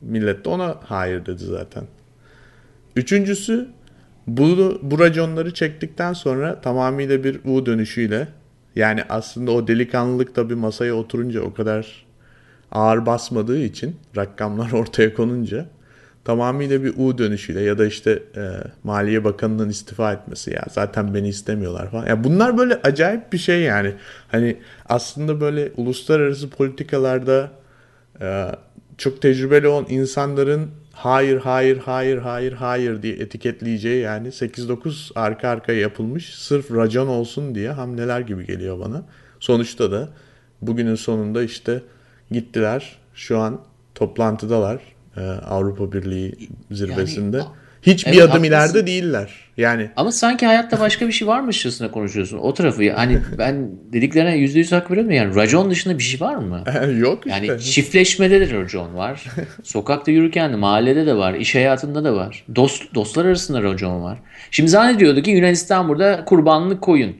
Millet de ona hayır dedi zaten. Üçüncüsü bu, bu raconları çektikten sonra tamamıyla bir U dönüşüyle yani aslında o delikanlılık tabi masaya oturunca o kadar ağır basmadığı için rakamlar ortaya konunca tamamıyla bir U dönüşüyle ya da işte e, Maliye Bakanı'nın istifa etmesi ya zaten beni istemiyorlar falan. Ya bunlar böyle acayip bir şey yani. Hani aslında böyle uluslararası politikalarda e, çok tecrübeli olan insanların hayır hayır hayır hayır hayır diye etiketleyeceği yani 8-9 arka arkaya yapılmış sırf racon olsun diye hamleler gibi geliyor bana. Sonuçta da bugünün sonunda işte gittiler şu an toplantıdalar e, Avrupa Birliği zirvesinde. Yani, Hiçbir evet, adım haklısın. ileride değiller. Yani Ama sanki hayatta başka bir şey varmışçasına konuşuyorsun. O tarafı hani ben dediklerine yüzde yüz hak veriyorum yani racon dışında bir şey var mı? Yok işte. Yani çiftleşmede de racon var. Sokakta yürürken de mahallede de var. iş hayatında da var. Dost, dostlar arasında racon var. Şimdi zannediyordu ki Yunanistan burada kurbanlık koyun.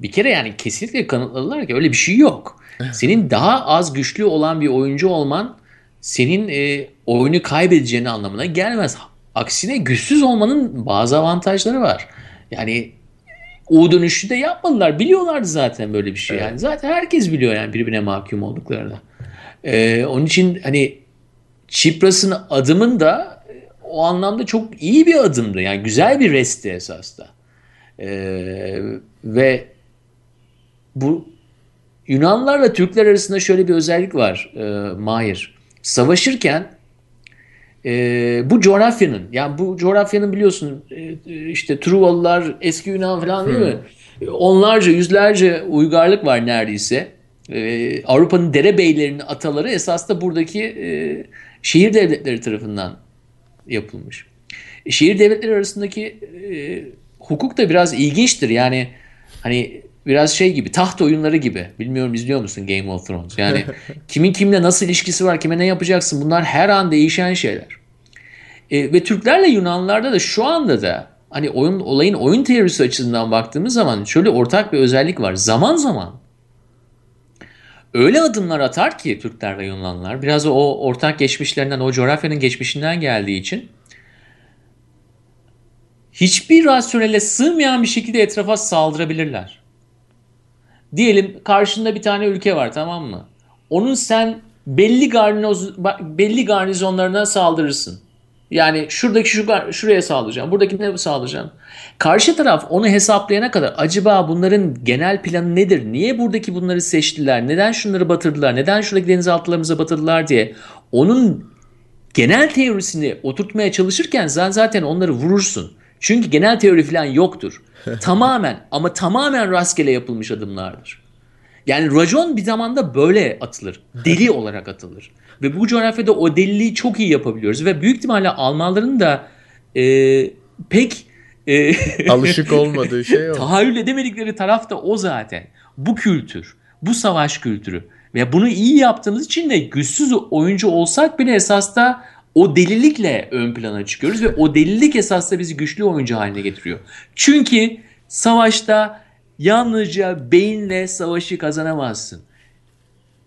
Bir kere yani kesinlikle kanıtladılar ki öyle bir şey yok. Senin daha az güçlü olan bir oyuncu olman senin e, oyunu kaybedeceğini anlamına gelmez. Aksine güçsüz olmanın bazı avantajları var. Yani U dönüşü de yapmadılar. Biliyorlardı zaten böyle bir şey. Evet. Yani zaten herkes biliyor yani birbirine mahkum olduklarını. Ee, onun için hani Çipras'ın adımın da o anlamda çok iyi bir adımdı. Yani güzel bir restti esasda. Ee, ve bu Yunanlarla Türkler arasında şöyle bir özellik var e, Mahir savaşırken e, bu coğrafyanın yani bu coğrafyanın biliyorsun e, işte Truvalılar eski Yunan falan değil mi? Onlarca yüzlerce uygarlık var neredeyse. e, Avrupa'nın derebeylerinin ataları esas da buradaki e, şehir devletleri tarafından yapılmış. E, şehir devletleri arasındaki e, hukuk da biraz ilginçtir. Yani hani biraz şey gibi taht oyunları gibi. Bilmiyorum izliyor musun Game of Thrones? Yani kimin kimle nasıl ilişkisi var, kime ne yapacaksın bunlar her an değişen şeyler. E, ve Türklerle Yunanlılarda da şu anda da hani oyun olayın oyun teorisi açısından baktığımız zaman şöyle ortak bir özellik var. Zaman zaman öyle adımlar atar ki Türkler ve Yunanlılar biraz o ortak geçmişlerinden, o coğrafyanın geçmişinden geldiği için hiçbir rasyonele sığmayan bir şekilde etrafa saldırabilirler. Diyelim karşında bir tane ülke var tamam mı? Onun sen belli garnizoz, belli garnizonlarına saldırırsın. Yani şuradaki şu şuraya sağlayacağım, buradaki ne sağlayacağım. Karşı taraf onu hesaplayana kadar acaba bunların genel planı nedir? Niye buradaki bunları seçtiler? Neden şunları batırdılar? Neden şuradaki denizaltılarımıza batırdılar diye onun genel teorisini oturtmaya çalışırken sen zaten onları vurursun. Çünkü genel teori falan yoktur. tamamen ama tamamen rastgele yapılmış adımlardır. Yani racon bir zamanda böyle atılır. Deli olarak atılır. Ve bu coğrafyada o deliliği çok iyi yapabiliyoruz. Ve büyük ihtimalle Almanların da e, pek e, alışık olmadığı şey o. Tahayyül edemedikleri taraf da o zaten. Bu kültür, bu savaş kültürü. Ve bunu iyi yaptığımız için de güçsüz oyuncu olsak bile esas da o delilikle ön plana çıkıyoruz ve o delilik esasında bizi güçlü oyuncu haline getiriyor. Çünkü savaşta yalnızca beyinle savaşı kazanamazsın.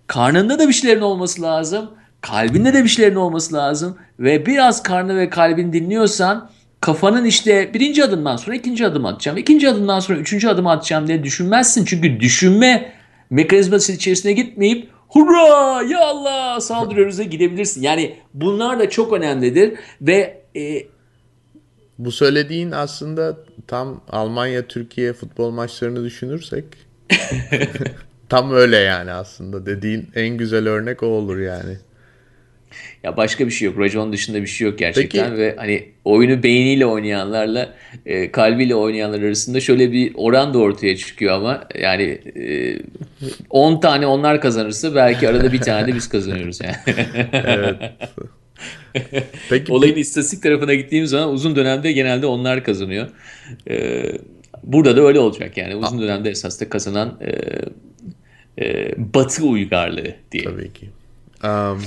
Karnında da bir şeylerin olması lazım. Kalbinde de bir şeylerin olması lazım. Ve biraz karnı ve kalbini dinliyorsan kafanın işte birinci adımdan sonra ikinci adım atacağım. ikinci adımdan sonra üçüncü adım atacağım diye düşünmezsin. Çünkü düşünme mekanizması içerisine gitmeyip hurra ya Allah saldırıyoruz'a gidebilirsin. Yani bunlar da çok önemlidir ve e, bu söylediğin aslında tam Almanya Türkiye futbol maçlarını düşünürsek tam öyle yani aslında dediğin en güzel örnek o olur yani. Ya başka bir şey yok. Racon dışında bir şey yok gerçekten Peki. ve hani oyunu beyniyle oynayanlarla e, kalbiyle oynayanlar arasında şöyle bir oran da ortaya çıkıyor ama yani e, tane onlar kazanırsa belki arada bir tane de biz kazanıyoruz yani. evet. Peki, Olayın peki. istatistik tarafına gittiğimiz zaman uzun dönemde genelde onlar kazanıyor. Ee, burada da öyle olacak yani uzun dönemde esas da kazanan e, e, Batı uygarlığı diye. Tabii ki. Um,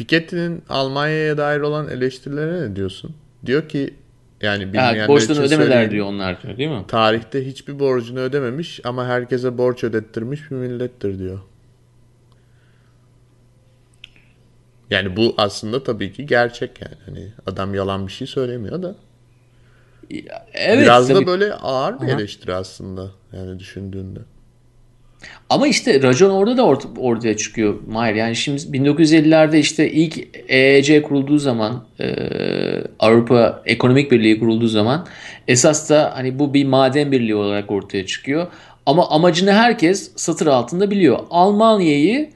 Piketty'nin Almanya'ya dair olan eleştirilere ne diyorsun? Diyor ki yani bilmeyenler evet, borçtan ödemeler diyor onlar diyor değil mi? Tarihte hiçbir borcunu ödememiş ama herkese borç ödettirmiş bir millettir diyor. Yani bu aslında tabii ki gerçek yani. Hani adam yalan bir şey söylemiyor da. Evet, Biraz tabii. da böyle ağır bir Aha. eleştiri aslında yani düşündüğünde. Ama işte racon orada da ort ortaya çıkıyor Mahir. Yani şimdi 1950'lerde işte ilk EEC kurulduğu zaman e, Avrupa Ekonomik Birliği kurulduğu zaman esas da hani bu bir maden birliği olarak ortaya çıkıyor. Ama amacını herkes satır altında biliyor. Almanya'yı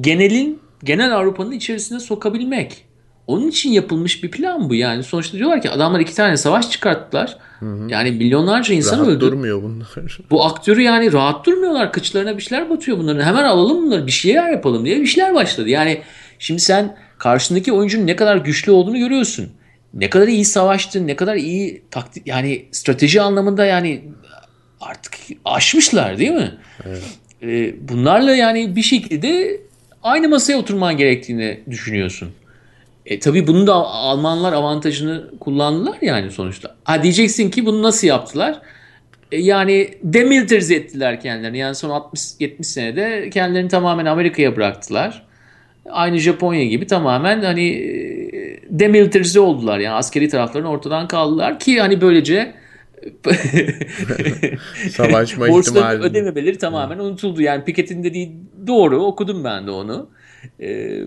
genelin genel Avrupa'nın içerisine sokabilmek. Onun için yapılmış bir plan bu yani. Sonuçta diyorlar ki adamlar iki tane savaş çıkarttılar. Hı hı. Yani milyonlarca insan rahat öldü. durmuyor bunlar. Bu aktörü yani rahat durmuyorlar. Kıçlarına bir şeyler batıyor bunların. Hemen alalım bunları bir şeyler yapalım diye bir şeyler başladı. Yani şimdi sen karşındaki oyuncunun ne kadar güçlü olduğunu görüyorsun. Ne kadar iyi savaştı, ne kadar iyi taktik yani strateji anlamında yani artık aşmışlar değil mi? Evet. Ee, bunlarla yani bir şekilde aynı masaya oturman gerektiğini düşünüyorsun. E, tabii bunu da Almanlar avantajını kullandılar yani sonuçta. Ha diyeceksin ki bunu nasıl yaptılar? E, yani demilitarize ettiler kendilerini. Yani son 60-70 senede kendilerini tamamen Amerika'ya bıraktılar. Aynı Japonya gibi tamamen hani e, demilitarize oldular. Yani askeri taraflarını ortadan kaldılar ki hani böylece savaşma ihtimali ödememeleri tamamen unutuldu. Yani Piketty'nin dediği doğru okudum ben de onu. Ee,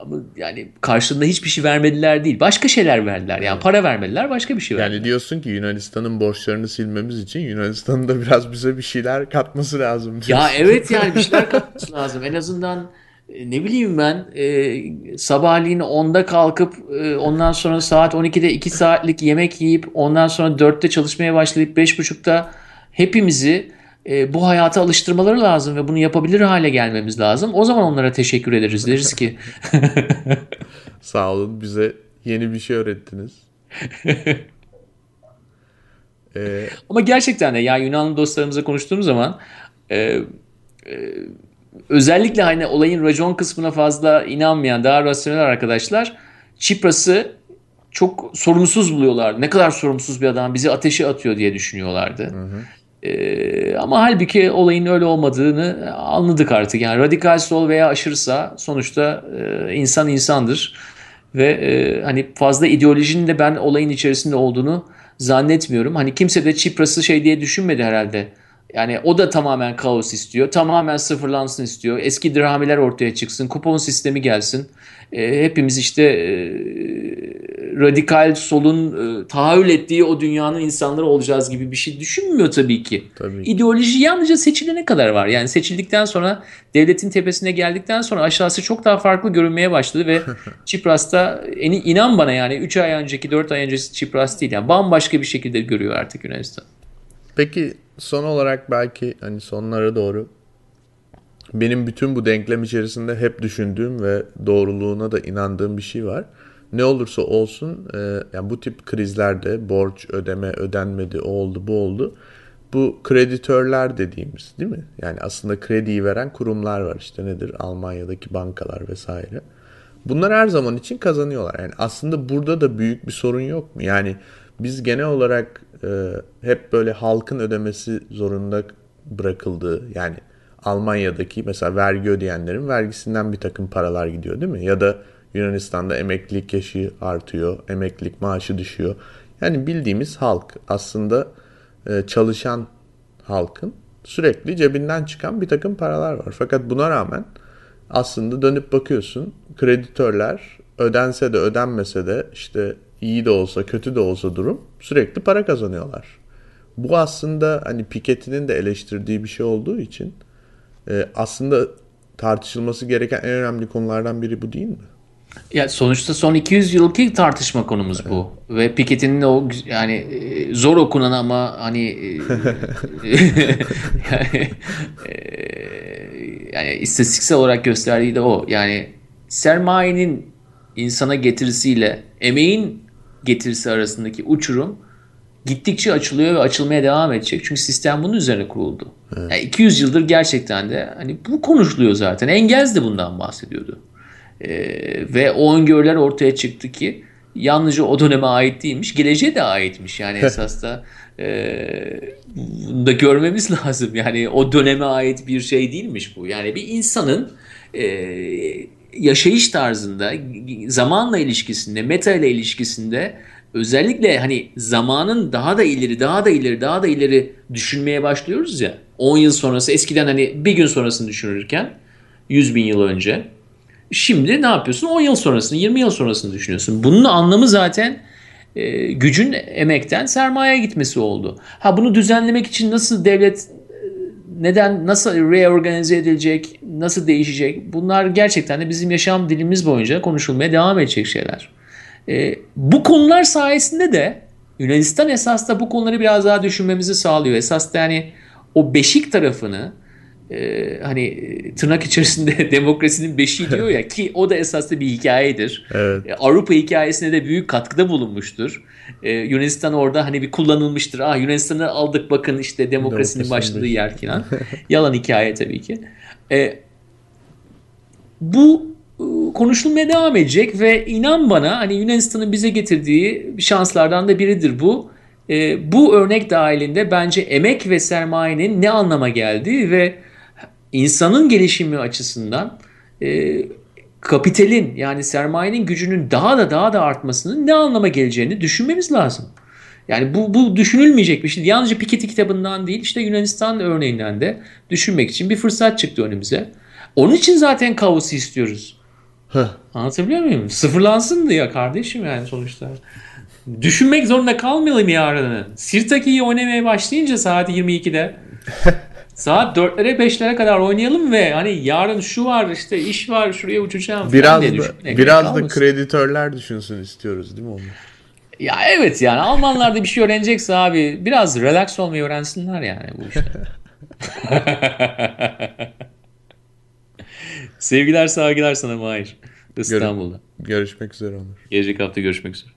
ama yani karşılığında hiçbir şey vermediler değil. Başka şeyler verdiler. Yani para vermediler başka bir şey verdiler. Yani diyorsun ki Yunanistan'ın borçlarını silmemiz için Yunanistan'ın da biraz bize bir şeyler katması lazım. Diyorsun. Ya evet yani bir şeyler katması lazım. En azından e, ne bileyim ben e, sabahleyin 10'da kalkıp e, ondan sonra saat 12'de 2 saatlik yemek yiyip ondan sonra 4'te çalışmaya başlayıp 5.30'da hepimizi e, bu hayata alıştırmaları lazım ve bunu yapabilir hale gelmemiz lazım. O zaman onlara teşekkür ederiz. Deriz ki. Sağ olun bize yeni bir şey öğrettiniz. ee... Ama gerçekten de ya Yunanlı dostlarımızla konuştuğum zaman e, e, özellikle hani olayın racon kısmına fazla inanmayan daha rasyonel arkadaşlar Çipras'ı çok sorumsuz buluyorlar. Ne kadar sorumsuz bir adam bizi ateşe atıyor diye düşünüyorlardı. Hı hı. Ee, ama halbuki olayın öyle olmadığını anladık artık. Yani radikal sol veya aşırı sağ sonuçta e, insan insandır. Ve e, hani fazla ideolojinin de ben olayın içerisinde olduğunu zannetmiyorum. Hani kimse de Çipras'ı şey diye düşünmedi herhalde. Yani o da tamamen kaos istiyor. Tamamen sıfırlansın istiyor. Eski dirhamiler ortaya çıksın. Kupon sistemi gelsin. E, hepimiz işte e, radikal solun e, tahayyül ettiği o dünyanın insanları olacağız gibi bir şey düşünmüyor tabii ki. Tabii. İdeoloji yalnızca seçilene kadar var. Yani seçildikten sonra devletin tepesine geldikten sonra aşağısı çok daha farklı görünmeye başladı ve Çipras'ta inan bana yani 3 ay önceki 4 ay öncesi Çipras değil. Yani bambaşka bir şekilde görüyor artık Yunanistan. Peki son olarak belki hani sonlara doğru benim bütün bu denklem içerisinde hep düşündüğüm ve doğruluğuna da inandığım bir şey var. Ne olursa olsun e, yani bu tip krizlerde borç ödeme ödenmedi o oldu bu oldu. Bu kreditörler dediğimiz değil mi? Yani aslında krediyi veren kurumlar var işte nedir? Almanya'daki bankalar vesaire. Bunlar her zaman için kazanıyorlar. Yani aslında burada da büyük bir sorun yok mu? Yani biz genel olarak e, hep böyle halkın ödemesi zorunda bırakıldığı yani Almanya'daki mesela vergi ödeyenlerin vergisinden bir takım paralar gidiyor değil mi? Ya da Yunanistan'da emeklilik yaşı artıyor, emeklilik maaşı düşüyor. Yani bildiğimiz halk aslında e, çalışan halkın sürekli cebinden çıkan bir takım paralar var. Fakat buna rağmen aslında dönüp bakıyorsun kreditörler ödense de ödenmese de işte iyi de olsa kötü de olsa durum sürekli para kazanıyorlar. Bu aslında hani Piketty'nin de eleştirdiği bir şey olduğu için e, aslında tartışılması gereken en önemli konulardan biri bu değil mi? Ya sonuçta son 200 yılki tartışma konumuz evet. bu. Ve Piketty'nin o yani e, zor okunan ama hani e, yani, e, yani istatistiksel olarak gösterdiği de o. Yani sermayenin insana getirisiyle emeğin getirisi arasındaki uçurum gittikçe açılıyor ve açılmaya devam edecek. Çünkü sistem bunun üzerine kuruldu. Evet. Yani 200 yıldır gerçekten de hani bu konuşuluyor zaten. Engels de bundan bahsediyordu. Ee, ve o öngörüler ortaya çıktı ki yalnızca o döneme ait değilmiş, geleceğe de aitmiş. Yani esas da e, bunu da görmemiz lazım. Yani o döneme ait bir şey değilmiş bu. Yani bir insanın e, yaşayış tarzında, zamanla ilişkisinde, meta ile ilişkisinde özellikle hani zamanın daha da ileri, daha da ileri, daha da ileri düşünmeye başlıyoruz ya. 10 yıl sonrası eskiden hani bir gün sonrasını düşünürken 100 bin yıl önce Şimdi ne yapıyorsun? 10 yıl sonrasını, 20 yıl sonrasını düşünüyorsun. Bunun anlamı zaten e, gücün emekten sermaye gitmesi oldu. Ha bunu düzenlemek için nasıl devlet neden nasıl reorganize edilecek, nasıl değişecek? Bunlar gerçekten de bizim yaşam dilimiz boyunca konuşulmaya devam edecek şeyler. E, bu konular sayesinde de Yunanistan esas da bu konuları biraz daha düşünmemizi sağlıyor. Esas da yani o beşik tarafını e, hani e, tırnak içerisinde demokrasinin beşiği diyor ya ki o da esasında bir hikayedir. Evet. E, Avrupa hikayesine de büyük katkıda bulunmuştur. E, Yunanistan orada hani bir kullanılmıştır. Ah Yunanistan'ı aldık bakın işte demokrasinin Demokrasi başladığı yer falan. Yalan hikaye tabii ki. E, bu e, konuşulmaya devam edecek ve inan bana hani Yunanistan'ın bize getirdiği şanslardan da biridir bu. E, bu örnek dahilinde bence emek ve sermayenin ne anlama geldiği ve insanın gelişimi açısından e, kapitalin yani sermayenin gücünün daha da daha da artmasının ne anlama geleceğini düşünmemiz lazım. Yani bu, bu düşünülmeyecek bir şey. Yalnızca Piketty kitabından değil işte Yunanistan örneğinden de düşünmek için bir fırsat çıktı önümüze. Onun için zaten kaosu istiyoruz. Heh. Anlatabiliyor muyum? Sıfırlansın diye kardeşim yani sonuçta. Düşünmek zorunda kalmayalım yarını. Sirtaki'yi oynamaya başlayınca saat 22'de Saat 4'lere 5'lere kadar oynayalım ve hani yarın şu var işte iş var şuraya uçacağım. Biraz da, düşün, biraz da kreditörler düşünsün istiyoruz değil mi onu? Ya evet yani Almanlar da bir şey öğrenecekse abi biraz relax olmayı öğrensinler yani bu işte. Sevgiler saygılar sana Mahir. İstanbul'da. Görüşmek üzere Onur. Gelecek hafta görüşmek üzere.